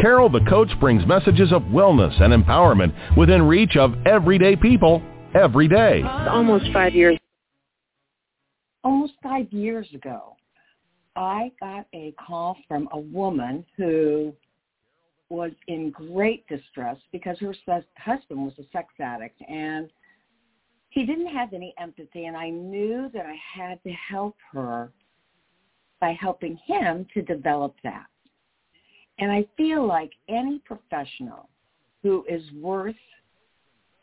Carol the Coach brings messages of wellness and empowerment within reach of everyday people every day. Almost five years almost five years ago, I got a call from a woman who was in great distress because her husband was a sex addict and he didn't have any empathy and I knew that I had to help her by helping him to develop that. And I feel like any professional who is worth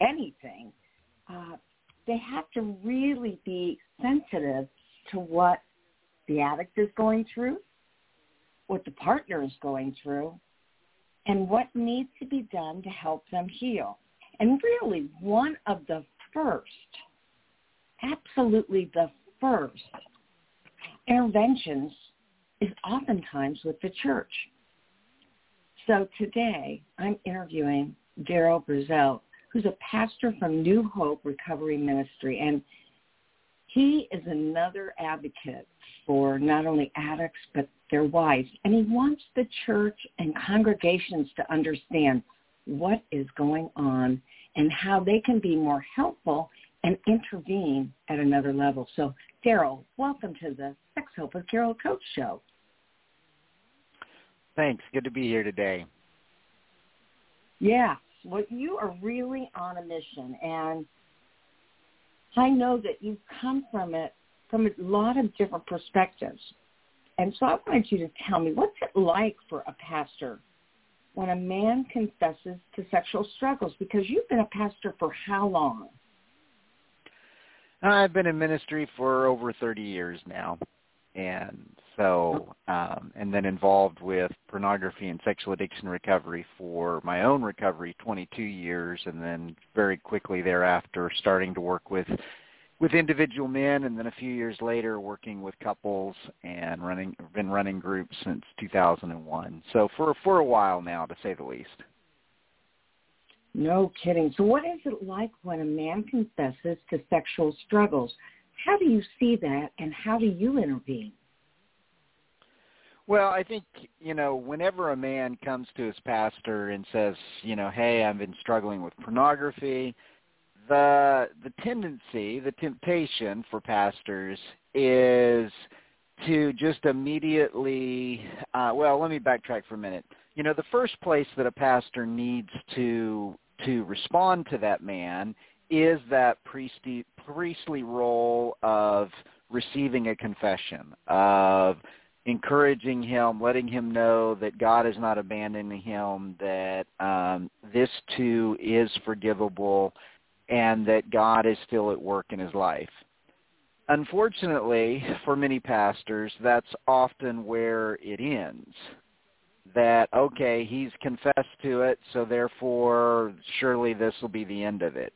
anything uh, they have to really be sensitive to what the addict is going through, what the partner is going through, and what needs to be done to help them heal. And really, one of the first, absolutely the first interventions is oftentimes with the church. So today, I'm interviewing Darrel Brazell, who's a pastor from New Hope Recovery Ministry. And he is another advocate for not only addicts, but their wives. And he wants the church and congregations to understand what is going on and how they can be more helpful and intervene at another level. So, Darrel, welcome to the Sex Hope with Carol Coach Show. Thanks. Good to be here today. Yeah well, you are really on a mission, and I know that you've come from it from a lot of different perspectives. And so I wanted you to tell me, what's it like for a pastor when a man confesses to sexual struggles? Because you've been a pastor for how long? I've been in ministry for over 30 years now and so um, and then involved with pornography and sexual addiction recovery for my own recovery 22 years and then very quickly thereafter starting to work with with individual men and then a few years later working with couples and running been running groups since 2001 so for for a while now to say the least. No kidding. So what is it like when a man confesses to sexual struggles how do you see that and how do you intervene? Well, I think, you know, whenever a man comes to his pastor and says, you know, hey, I've been struggling with pornography, the the tendency, the temptation for pastors is to just immediately uh well, let me backtrack for a minute. You know, the first place that a pastor needs to to respond to that man is that priestly, priestly role of receiving a confession, of encouraging him, letting him know that God is not abandoning him, that um, this too is forgivable, and that God is still at work in his life. Unfortunately, for many pastors, that's often where it ends. That, okay, he's confessed to it, so therefore surely this will be the end of it.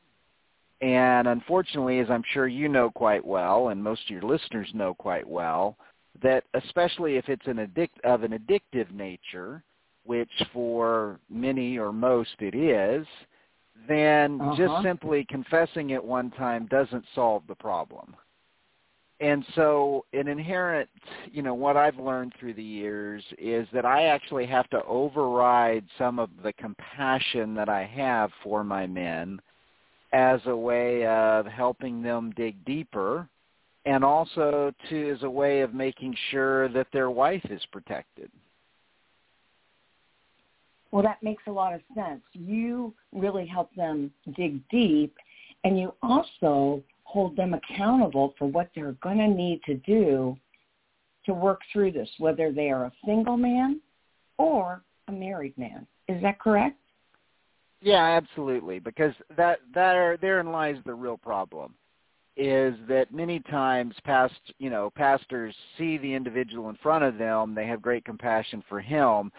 And unfortunately, as I'm sure you know quite well, and most of your listeners know quite well, that especially if it's an addict of an addictive nature, which for many or most it is, then uh-huh. just simply confessing it one time doesn't solve the problem. And so an inherent, you know, what I've learned through the years is that I actually have to override some of the compassion that I have for my men as a way of helping them dig deeper and also to as a way of making sure that their wife is protected. Well, that makes a lot of sense. You really help them dig deep and you also hold them accountable for what they're going to need to do to work through this, whether they are a single man or a married man. Is that correct? Yeah, absolutely. Because that that are, therein lies the real problem, is that many times past you know pastors see the individual in front of them, they have great compassion for him,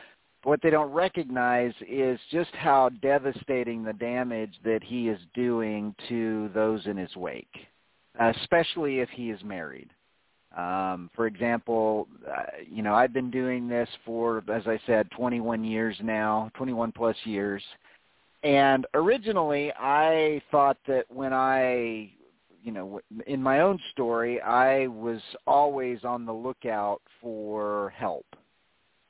what they don't recognize is just how devastating the damage that he is doing to those in his wake, especially if he is married. Um, for example, uh, you know, I've been doing this for, as I said, 21 years now, 21 plus years. And originally, I thought that when I, you know, in my own story, I was always on the lookout for help.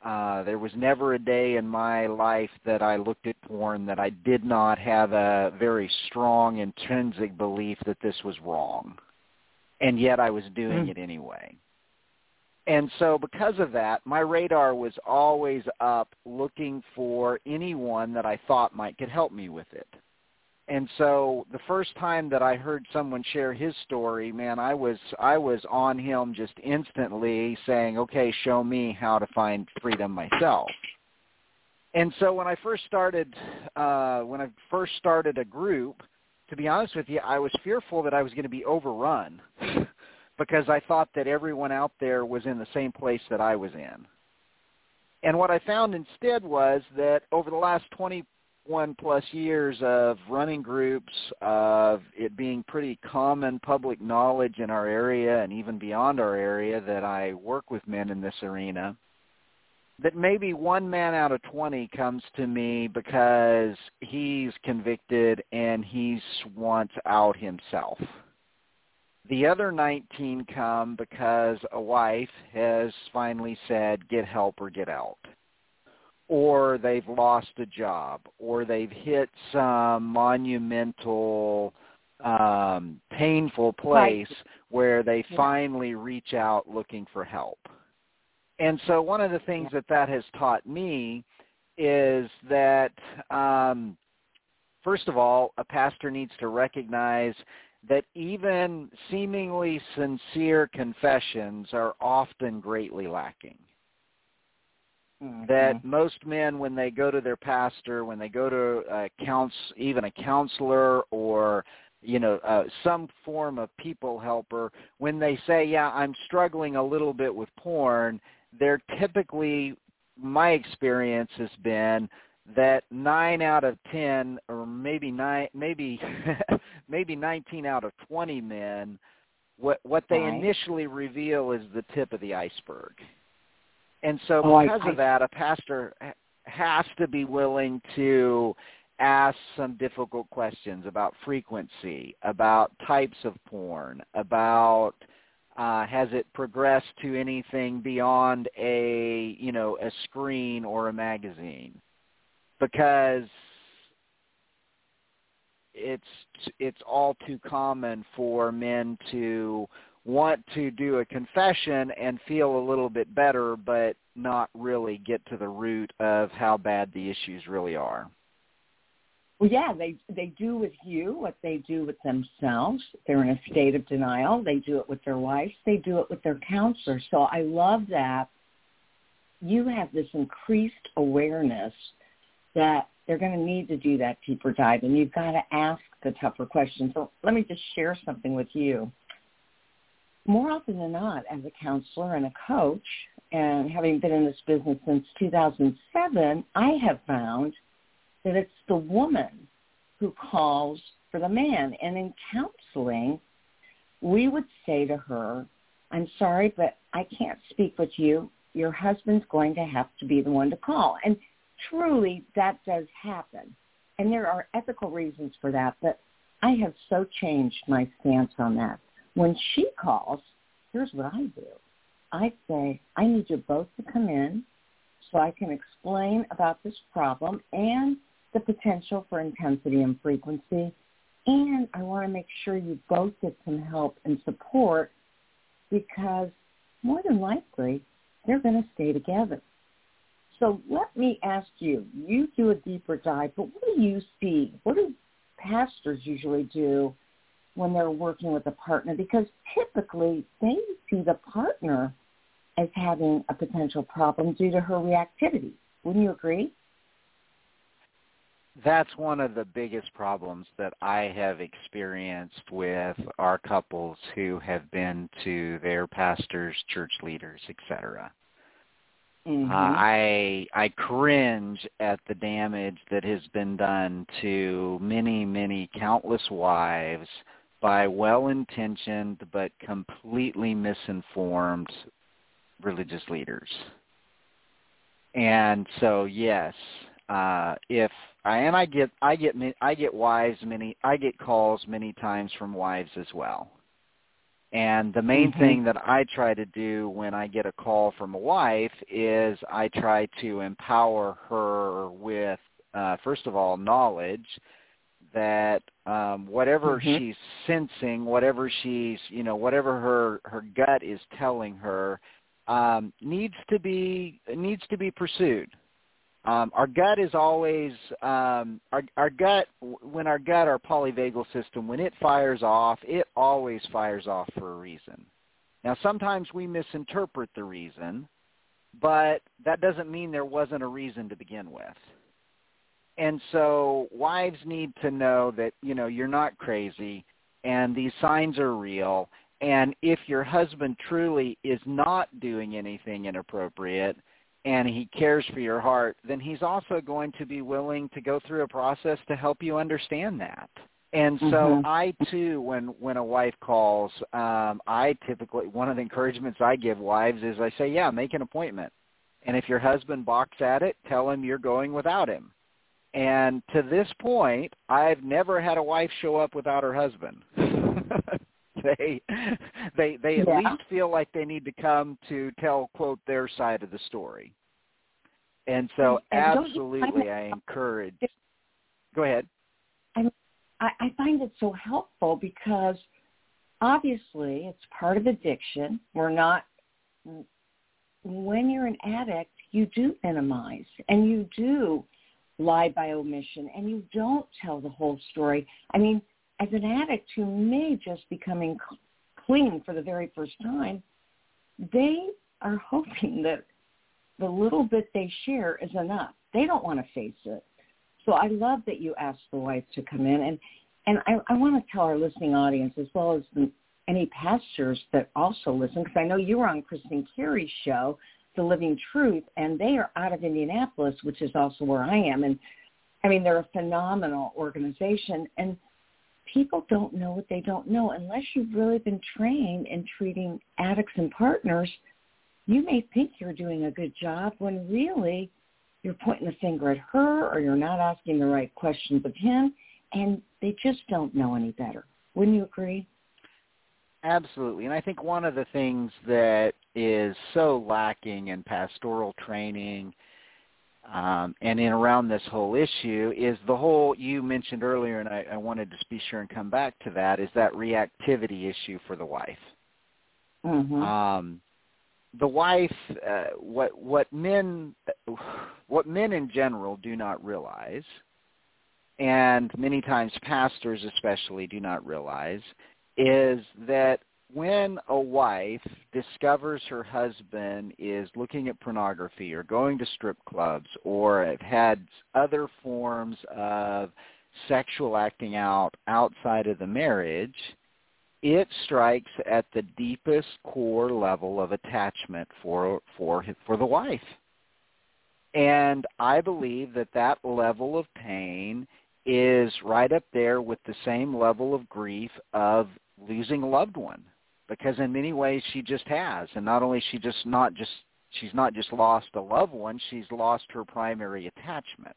Uh, there was never a day in my life that I looked at porn that I did not have a very strong intrinsic belief that this was wrong and yet I was doing mm. it anyway. And so because of that, my radar was always up looking for anyone that I thought might could help me with it. And so the first time that I heard someone share his story, man, I was I was on him just instantly saying, "Okay, show me how to find freedom myself." And so when I first started uh when I first started a group, to be honest with you, I was fearful that I was going to be overrun because I thought that everyone out there was in the same place that I was in. And what I found instead was that over the last 21 plus years of running groups, of it being pretty common public knowledge in our area and even beyond our area that I work with men in this arena, that maybe one man out of 20 comes to me because he's convicted and he wants out himself. The other 19 come because a wife has finally said, get help or get out. Or they've lost a job, or they've hit some monumental, um, painful place right. where they yeah. finally reach out looking for help and so one of the things that that has taught me is that um, first of all, a pastor needs to recognize that even seemingly sincere confessions are often greatly lacking. Mm-hmm. That most men, when they go to their pastor, when they go to a counsel, even a counselor or you know uh, some form of people helper, when they say, "Yeah, I'm struggling a little bit with porn," they're typically my experience has been that nine out of ten or maybe nine maybe maybe nineteen out of twenty men what what they right. initially reveal is the tip of the iceberg and so oh, because I, of that a pastor has to be willing to ask some difficult questions about frequency about types of porn about uh, has it progressed to anything beyond a you know a screen or a magazine? Because it's it's all too common for men to want to do a confession and feel a little bit better but not really get to the root of how bad the issues really are. Well, yeah, they they do with you what they do with themselves. They're in a state of denial. They do it with their wives. They do it with their counselor. So I love that you have this increased awareness that they're going to need to do that deeper dive, and you've got to ask the tougher questions. So let me just share something with you. More often than not, as a counselor and a coach, and having been in this business since 2007, I have found – that it's the woman who calls for the man. And in counseling, we would say to her, I'm sorry, but I can't speak with you. Your husband's going to have to be the one to call. And truly, that does happen. And there are ethical reasons for that, but I have so changed my stance on that. When she calls, here's what I do. I say, I need you both to come in so I can explain about this problem and the potential for intensity and frequency. And I want to make sure you both get some help and support because more than likely they're going to stay together. So let me ask you, you do a deeper dive, but what do you see? What do pastors usually do when they're working with a partner? Because typically they see the partner as having a potential problem due to her reactivity. Wouldn't you agree? that's one of the biggest problems that I have experienced with our couples who have been to their pastors, church leaders, etc. Mm-hmm. Uh, I I cringe at the damage that has been done to many, many countless wives by well-intentioned but completely misinformed religious leaders. And so, yes, uh, if I and I get I get I get wives many I get calls many times from wives as well. And the main Mhm. thing that I try to do when I get a call from a wife is I try to empower her with, uh, first of all, knowledge that um, whatever Mhm. she's sensing, whatever she's, you know, whatever her her gut is telling her, um, needs to be needs to be pursued. Um, our gut is always um, our our gut when our gut our polyvagal system when it fires off it always fires off for a reason. Now sometimes we misinterpret the reason, but that doesn't mean there wasn't a reason to begin with. And so wives need to know that you know you're not crazy and these signs are real and if your husband truly is not doing anything inappropriate and he cares for your heart, then he's also going to be willing to go through a process to help you understand that. And so Mhm. I too, when when a wife calls, um, I typically one of the encouragements I give wives is I say, yeah, make an appointment. And if your husband balks at it, tell him you're going without him. And to this point, I've never had a wife show up without her husband. they they they at Yeah. least feel like they need to come to tell quote their side of the story. And so And don't you find absolutely I encourage Go ahead. I, I find it so helpful because obviously it's part of addiction. We're not, when you're an addict, you do minimize and you do lie by omission and you don't tell the whole story. I mean, as an addict who may just be coming clean for the very first time, they are hoping that the little bit they share is enough. They don't want to face it. So I love that you asked the wife to come in, and and I, I want to tell our listening audience as well as the, any pastors that also listen, because I know you were on Kristen Carey's show, The Living Truth, and they are out of Indianapolis, which is also where I am, and I mean they're a phenomenal organization, and people don't know what they don't know unless you've really been trained in treating addicts and partners. You may think you're doing a good job when really you're pointing the finger at her or you're not asking the right questions of him and they just don't know any better. Wouldn't you agree? Absolutely. And I think one of the things that is so lacking in pastoral training um, and in around this whole issue is the whole you mentioned earlier, and I, I wanted to be sure and come back to that, is that reactivity issue for the wife. Mm-hmm. Um, the wife, uh, what what men, what men in general do not realize, and many times pastors especially do not realize, is that when a wife discovers her husband is looking at pornography or going to strip clubs or have had other forms of sexual acting out outside of the marriage, it strikes at the deepest core level of attachment for for for the wife. And I believe that that level of pain is right up there with the same level of grief of losing a loved one because in many ways she just has. And not only she just not just she's not just lost a loved one she's lost her primary attachment.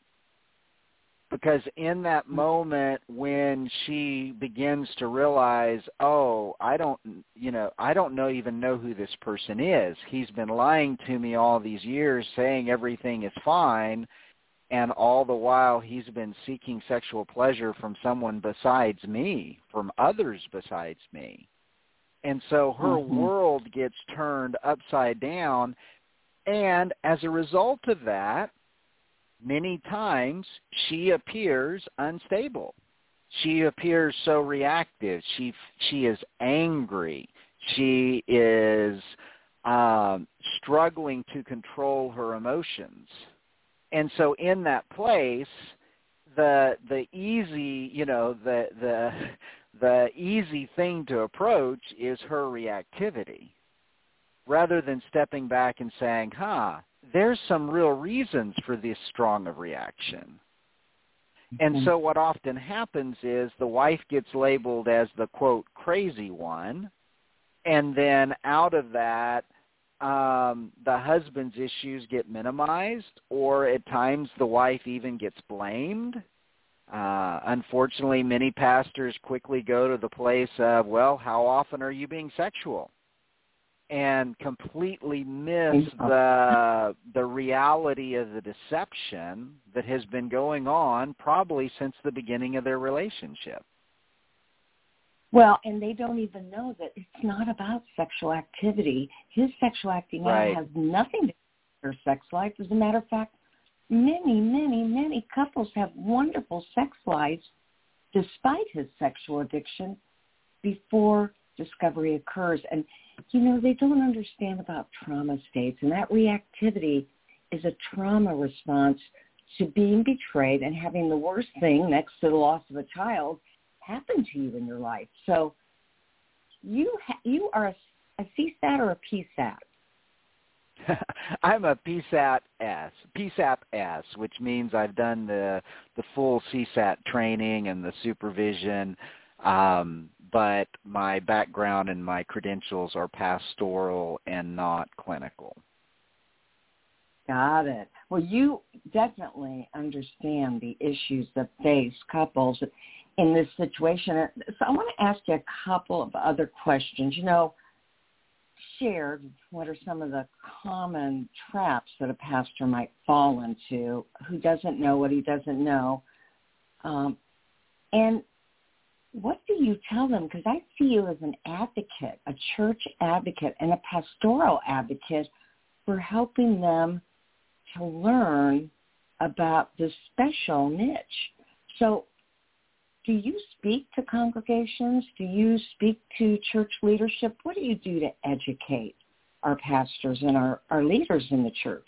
Because in that hmm. moment when she begins to realize oh i don't you know i don't know even know who this person is. He's been lying to me all these years saying everything is fine. And all the while he's been seeking sexual pleasure from someone besides me from others besides me and so her Mhm. world gets turned upside down. And as a result of that many times she appears unstable. She appears so reactive. She she is angry. She is um struggling to control her emotions. And so in that place the the easy you know the the the easy thing to approach is her reactivity rather than stepping back and saying huh there's some real reasons for this strong of reaction. And so what often happens is the wife gets labeled as the quote crazy one and then out of that um the husband's issues get minimized or at times the wife even gets blamed uh unfortunately many pastors quickly go to the place of well how often are you being sexual and completely miss the the reality of the deception that has been going on probably since the beginning of their relationship Well, and they don't even know that it's not about sexual activity. His sexual activity Right. has nothing to do with their sex life. As a matter of fact, many, many, many couples have wonderful sex lives despite his sexual addiction before discovery occurs. And, you know, they don't understand about trauma states. And that reactivity is a trauma response to being betrayed and having the worst thing next to the loss of a child happen to you in your life. So you ha- you are a, a CSAT or a PSAT. I'm a PSAT S, PSAP S, which means I've done the the full CSAT training and the supervision, um, but my background and my credentials are pastoral and not clinical. Got it. Well, you definitely understand the issues that face couples in this situation. So I want to ask you a couple of other questions. You know, shared what are some of the common traps that a pastor might fall into who doesn't know what he doesn't know. Um, and what do you tell them? Because I see you as an advocate, a church advocate, and a pastoral advocate for helping them to learn about this special niche. So do you speak to congregations? Do you speak to church leadership? What do you do to educate our pastors and our, our leaders in the church?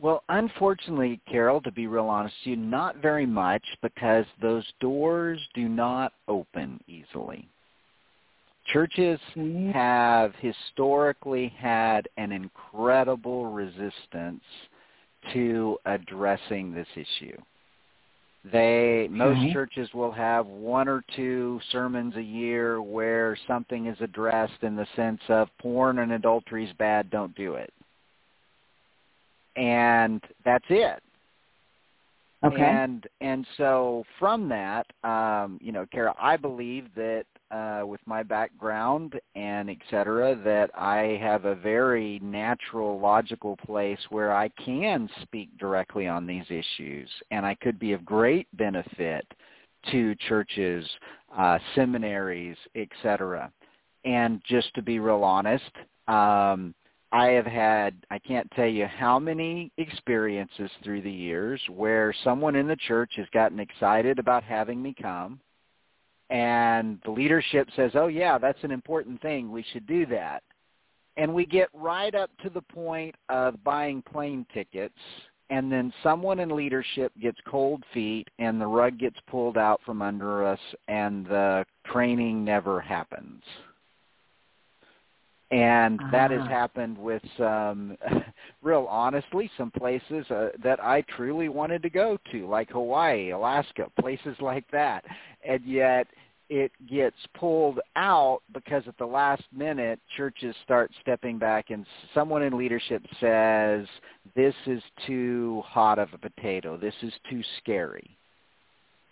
Well, unfortunately, Carol, to be real honest with you, not very much because those doors do not open easily. Churches Mhm. have historically had an incredible resistance to addressing this issue. They most Okay. churches will have one or two sermons a year where something is addressed in the sense of porn and adultery is bad, don't do it. And that's it. Okay. And and so from that, um, you know, Kara, I believe that uh, with my background and et cetera, that I have a very natural, logical place where I can speak directly on these issues, and I could be of great benefit to churches, uh, seminaries, et cetera. And just to be real honest, um, I have had, I can't tell you how many experiences through the years where someone in the church has gotten excited about having me come and the leadership says, oh yeah, that's an important thing. We should do that. And we get right up to the point of buying plane tickets and then someone in leadership gets cold feet and the rug gets pulled out from under us and the training never happens and that has Ah. happened with some real honestly some places uh, that I truly wanted to go to like Hawaii, Alaska, places like that. And yet it gets pulled out because at the last minute churches start stepping back and someone in leadership says this is too hot of a potato. This is too scary.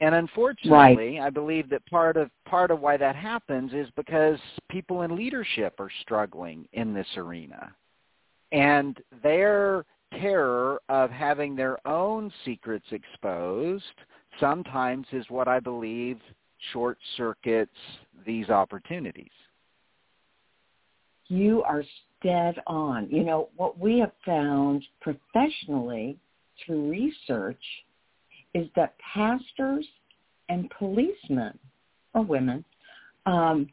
And unfortunately, I believe that part of part of why that happens is because people in leadership are struggling in this arena. And their terror of having their own secrets exposed sometimes is what I believe short circuits these opportunities. You are dead on. You know, what we have found professionally through research is that pastors and policemen or women um,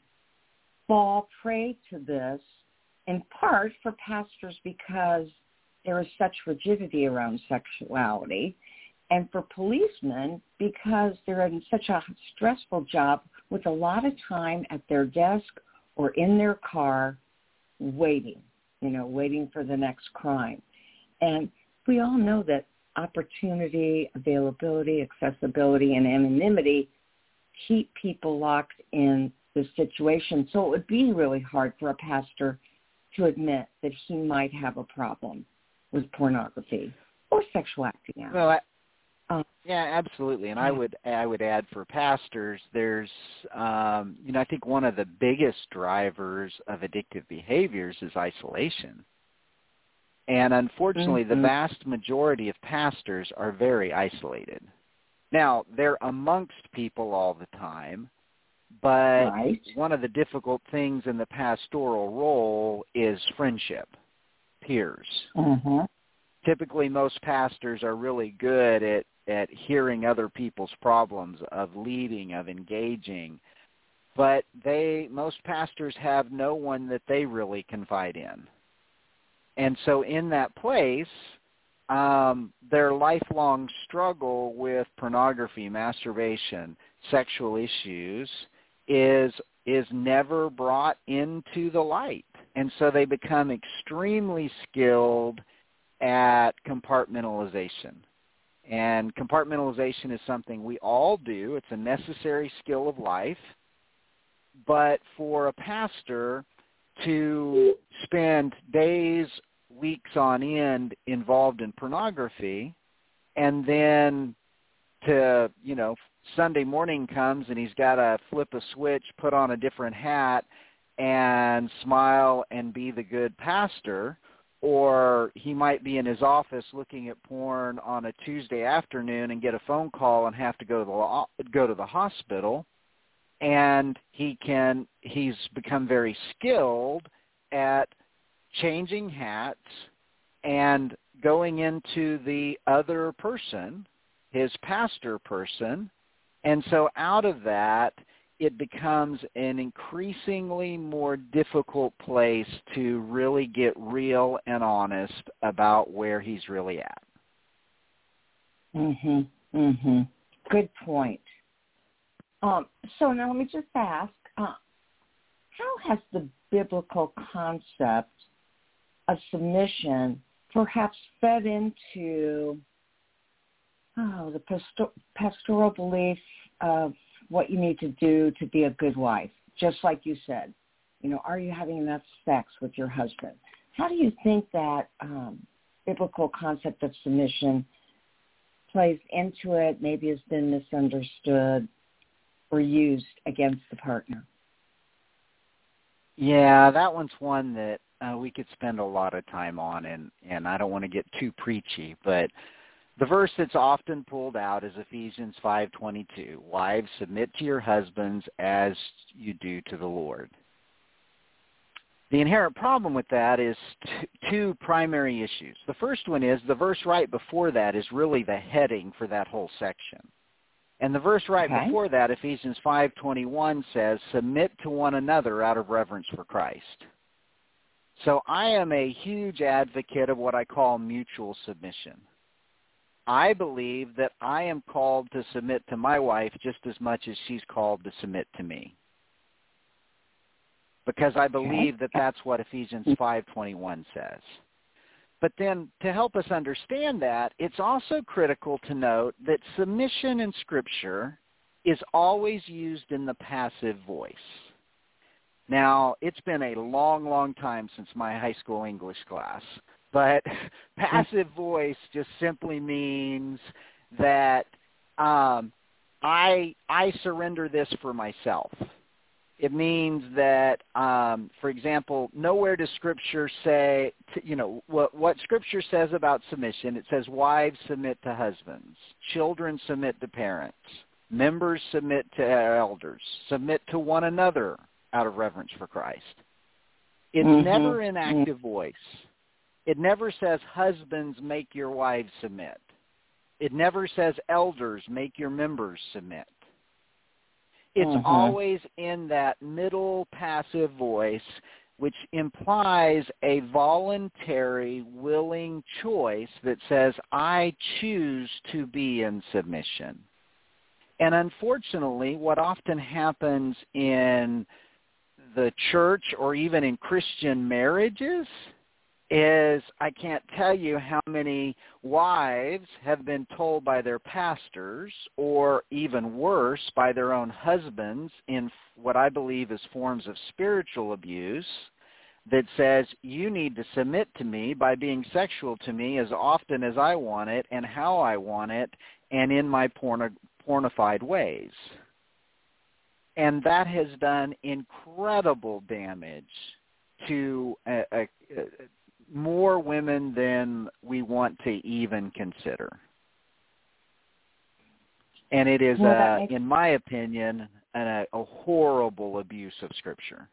fall prey to this in part for pastors because there is such rigidity around sexuality and for policemen because they're in such a stressful job with a lot of time at their desk or in their car waiting you know, waiting for the next crime. And we all know that opportunity, availability, accessibility, and anonymity keep people locked in the situation. So it would be really hard for a pastor to admit that he might have a problem with pornography or sexual acting out. Well, I, uh, yeah, absolutely. And I would I would add for pastors, there's um, you know I think one of the biggest drivers of addictive behaviors is isolation. And unfortunately, mm-hmm. the vast majority of pastors are very isolated. Now, they're amongst people all the time, but right. one of the difficult things in the pastoral role is friendship, peers. Mm-hmm. Typically, most pastors are really good at at hearing other people's problems, of leading, of engaging, but they most pastors have no one that they really confide in. And so in that place, um, their lifelong struggle with pornography, masturbation, sexual issues is is never brought into the light. And so they become extremely skilled at compartmentalization. And compartmentalization is something we all do. It's a necessary skill of life. But for a pastor to spend days weeks on end involved in pornography and then to you know sunday morning comes and he's got to flip a switch put on a different hat and smile and be the good pastor or he might be in his office looking at porn on a Tuesday afternoon and get a phone call and have to go to the go to the hospital and he can he's become very skilled at changing hats and going into the other person, his pastor person. And so out of that, it becomes an increasingly more difficult place to really get real and honest about where he's really at. Mhm. Mhm. Good point. Um, so now let me just ask, uh, how has the biblical concept of submission perhaps fed into oh, the pastor- pastoral belief of what you need to do to be a good wife, just like you said. You know, are you having enough sex with your husband? How do you think that um, biblical concept of submission plays into it, maybe has been misunderstood or used against the partner? Yeah, that one's one that uh, we could spend a lot of time on, and and I don't want to get too preachy, but the verse that's often pulled out is Ephesians 5:22. Wives, submit to your husbands as you do to the Lord. The inherent problem with that is t- two primary issues. The first one is the verse right before that is really the heading for that whole section. And the verse right okay. before that, Ephesians 5:21 says, "Submit to one another out of reverence for Christ." So I am a huge advocate of what I call mutual submission. I believe that I am called to submit to my wife just as much as she's called to submit to me. Because I believe that that's what Ephesians mm. 5:21 says. But then to help us understand that, it's also critical to note that submission in scripture is always used in the passive voice. Now, it's been a long, long time since my high school English class, but passive voice just simply means that um, I I surrender this for myself. It means that, um, for example, nowhere does Scripture say, you know, what, what Scripture says about submission. It says wives submit to husbands, children submit to parents, members submit to elders, submit to one another out of reverence for Christ. It's mm-hmm. never in active voice. It never says, husbands, make your wives submit. It never says, elders, make your members submit. It's mm-hmm. always in that middle passive voice, which implies a voluntary, willing choice that says, I choose to be in submission. And unfortunately, what often happens in the church or even in Christian marriages is I can't tell you how many wives have been told by their pastors or even worse by their own husbands in what I believe is forms of spiritual abuse that says you need to submit to me by being sexual to me as often as I want it and how I want it and in my pornified ways. And that has done incredible damage to a, a, a, more women than we want to even consider. And it is, well, makes- in my opinion, a, a horrible abuse of Scripture.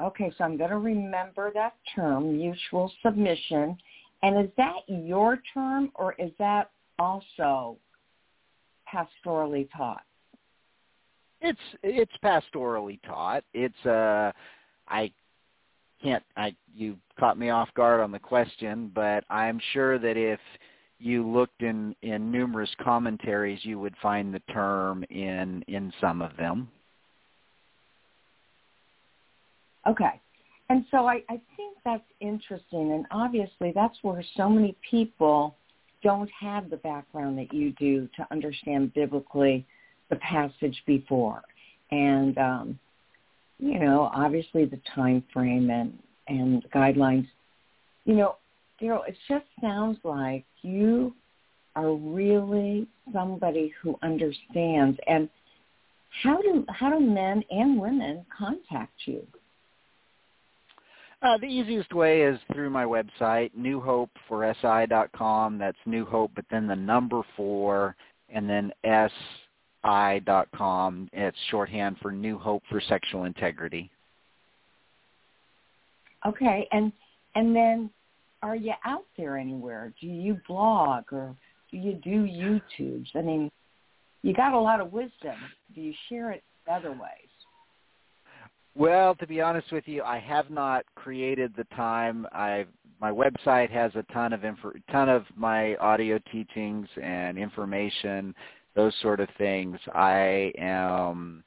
Okay, so I'm going to remember that term, mutual submission. And is that your term or is that also pastorally taught? It's it's pastorally taught. It's uh I can't I you caught me off guard on the question, but I'm sure that if you looked in in numerous commentaries you would find the term in in some of them. Okay. And so I, I think that's interesting. And obviously that's where so many people don't have the background that you do to understand biblically the passage before. And, um, you know, obviously the time frame and, and guidelines. You know, Darrel, it just sounds like you are really somebody who understands. And how do how do men and women contact you? Uh, the easiest way is through my website, newhopeforsi.com. That's New Hope, but then the number four, and then si.com. It's shorthand for New Hope for Sexual Integrity. Okay, and and then are you out there anywhere? Do you blog or do you do YouTubes? I mean, you got a lot of wisdom. Do you share it other ways? Well, to be honest with you, I have not created the time. I my website has a ton of info, ton of my audio teachings and information, those sort of things. I am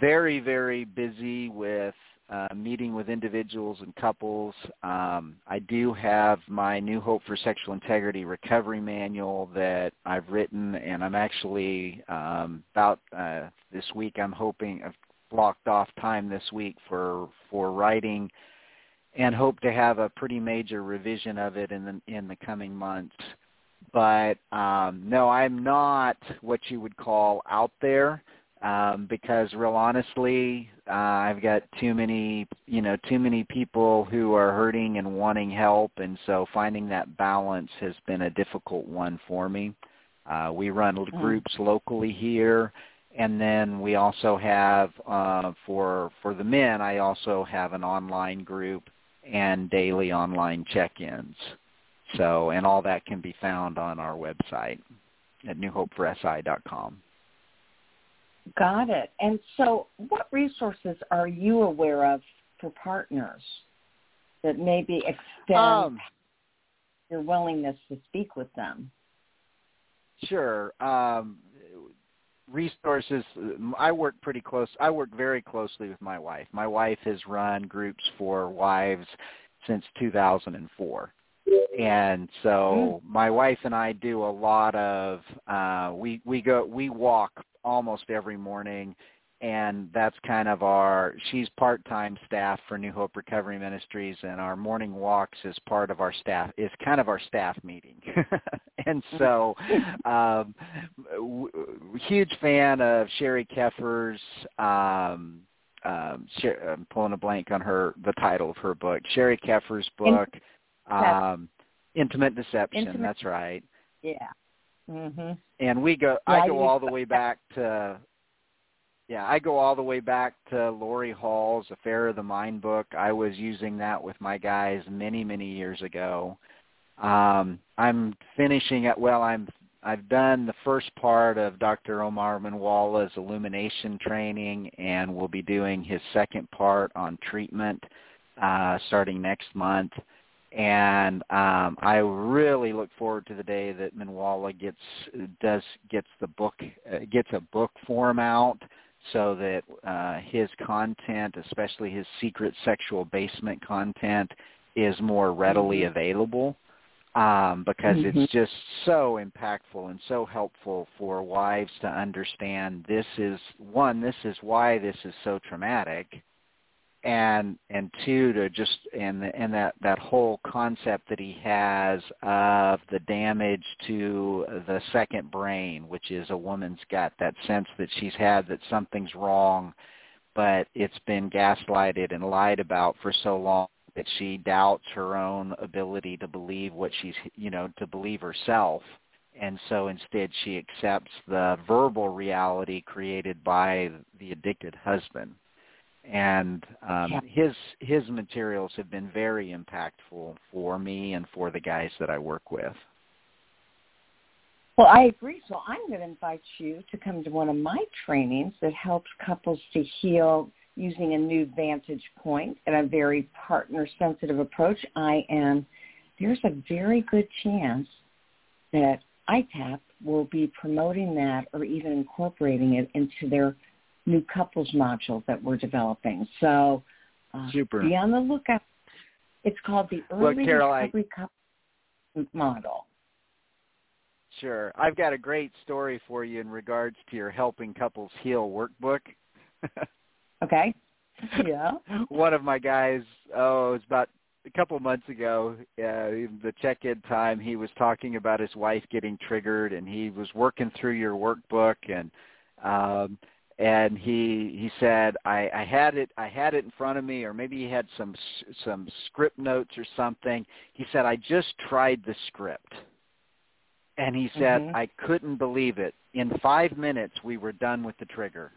very very busy with uh, meeting with individuals and couples. Um, I do have my New Hope for Sexual Integrity Recovery Manual that I've written, and I'm actually um, about uh, this week. I'm hoping I've blocked off time this week for for writing, and hope to have a pretty major revision of it in the in the coming months. But um, no, I'm not what you would call out there um, because, real honestly, uh, I've got too many you know too many people who are hurting and wanting help, and so finding that balance has been a difficult one for me. Uh, we run mm. groups locally here and then we also have uh, for for the men. I also have an online group and daily online check-ins. So, and all that can be found on our website at newhopeforsi.com. Got it. And so, what resources are you aware of for partners that maybe extend um, your willingness to speak with them? Sure. Um, resources i work pretty close i work very closely with my wife my wife has run groups for wives since 2004 and so mm. my wife and i do a lot of uh we we go we walk almost every morning. And that's kind of our she's part time staff for New Hope Recovery Ministries. And our morning walks is part of our staff is kind of our staff meeting. And so um w- huge fan of Sheri Keffer's um um Sher- I'm pulling a blank on her the title of her book. Sheri Keffer's book um Intimate Deception Intimate. that's right yeah mhm and we go yeah, I go all the way back to yeah, I go all the way back to Laurie Hall's Affair of the Mind book. I was using that with my guys many, many years ago. Um, I'm finishing it. Well, I'm I've done the first part of Dr. Omar Minwalla's illumination training, and we'll be doing his second part on treatment uh, starting next month. And um, I really look forward to the day that Minwalla gets does gets the book uh, gets a book form out so that uh, his content, especially his secret sexual basement content, is more readily Mhm. available um, because Mhm. it's just so impactful and so helpful for wives to understand this is one, this is why this is so traumatic, and and two to just and and that that whole concept that he has of the damage to the second brain, which is a woman's gut, that sense that she's had that something's wrong, but it's been gaslighted and lied about for so long that she doubts her own ability to believe what she's you know to believe herself. And so instead she accepts the verbal reality created by the addicted husband and um, Yeah. his his materials have been very impactful for me and for the guys that I work with. Well, I agree. So I'm going to invite you to come to one of my trainings that helps couples to heal using a new vantage point and a very partner-sensitive approach. I am. There's a very good chance that ITAP will be promoting that or even incorporating it into their new couples module that we're developing. So uh, Super. be on the lookout. It's called the Early Carol, I- Recovery Couple Model. Sure. I've got a great story for you in regards to your Helping Couples Heal workbook. Okay? Yeah. One of my guys, oh, it was about a couple of months ago, uh, the check-in time, he was talking about his wife getting triggered, and he was working through your workbook, and um, and he he said I, I had it I had it in front of me, or maybe he had some s- some script notes or something. He said I just tried the script, and he said Mhm. I couldn't believe it. In five minutes, we were done with the trigger.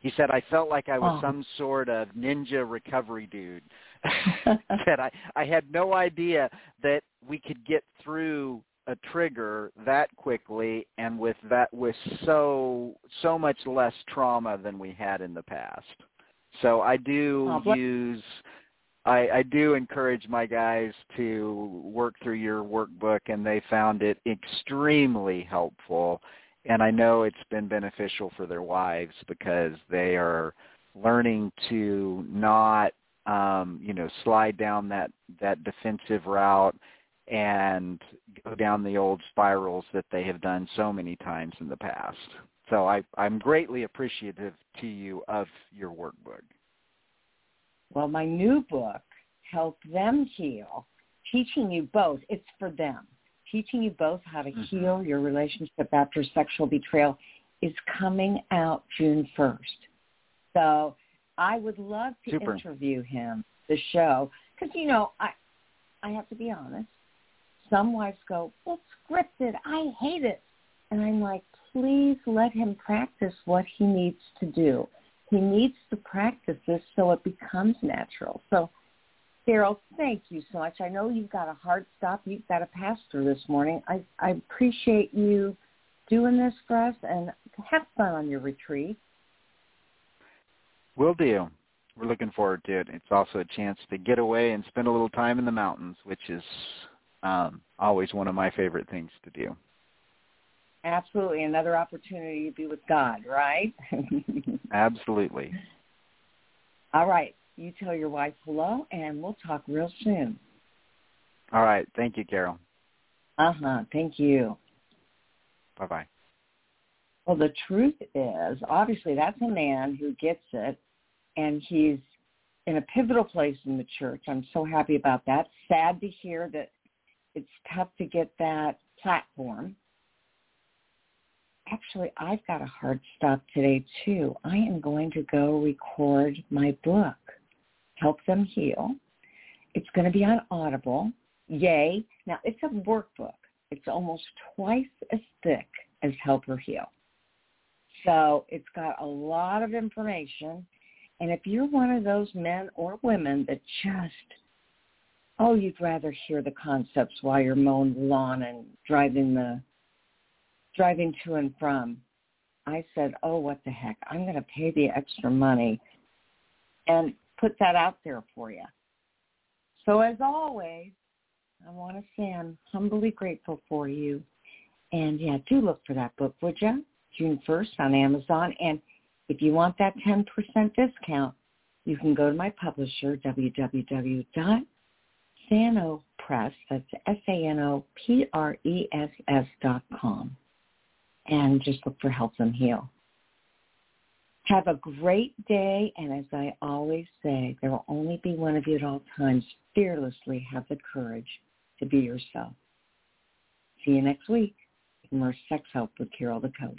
He said I felt like I was Oh. some sort of ninja recovery dude. said I I had no idea that we could get through a trigger that quickly and with that with so so much less trauma than we had in the past. So I do Oh, use I, I do encourage my guys to work through your workbook and they found it extremely helpful and I know it's been beneficial for their wives because they are learning to not um, you know, slide down that that defensive route and go down the old spirals that they have done so many times in the past. So I, I'm greatly appreciative to you of your workbook. Well, my new book, Help Them Heal, teaching you both, it's for them, teaching you both how to Mhm. heal your relationship after sexual betrayal is coming out June 1st. So I would love to Super. interview him, the show, because, you know, I, I have to be honest. Some wives go, it's scripted. I hate it. And I'm like, please let him practice what he needs to do. He needs to practice this so it becomes natural. So, Carol, thank you so much. I know you've got a hard stop. You've got a pastor this morning. I, I appreciate you doing this for us and have fun on your retreat. Will do. We're looking forward to it. It's also a chance to get away and spend a little time in the mountains, which is um, always one of my favorite things to do. Absolutely. Another opportunity to be with God, right? Absolutely. All right. You tell your wife hello, and we'll talk real soon. All right. Thank you, Carol. Uh-huh. Thank you. Bye-bye. Well, the truth is, obviously, that's a man who gets it, and he's in a pivotal place in the church. I'm so happy about that. Sad to hear that it's tough to get that platform. Actually, I've got a hard stop today, too. I am going to go record my book, Help Them Heal. It's going to be on Audible. Yay. Now, it's a workbook. It's almost twice as thick as Help Her Heal. So it's got a lot of information. And if you're one of those men or women that just, oh, you'd rather hear the concepts while you're mowing the lawn and driving the, driving to and from, I said, oh, what the heck? I'm going to pay the extra money and put that out there for you. So as always, I want to say I'm humbly grateful for you. And yeah, do look for that book, would you? June 1st on Amazon. And If you want that 10% discount, you can go to my publisher, www.sanopress, that's S-A-N-O-P-R-E-S-S dot com, and just look for Help Them Heal. Have a great day, and as I always say, there will only be one of you at all times. Fearlessly have the courage to be yourself. See you next week. More Sex Help with Carol the Coach.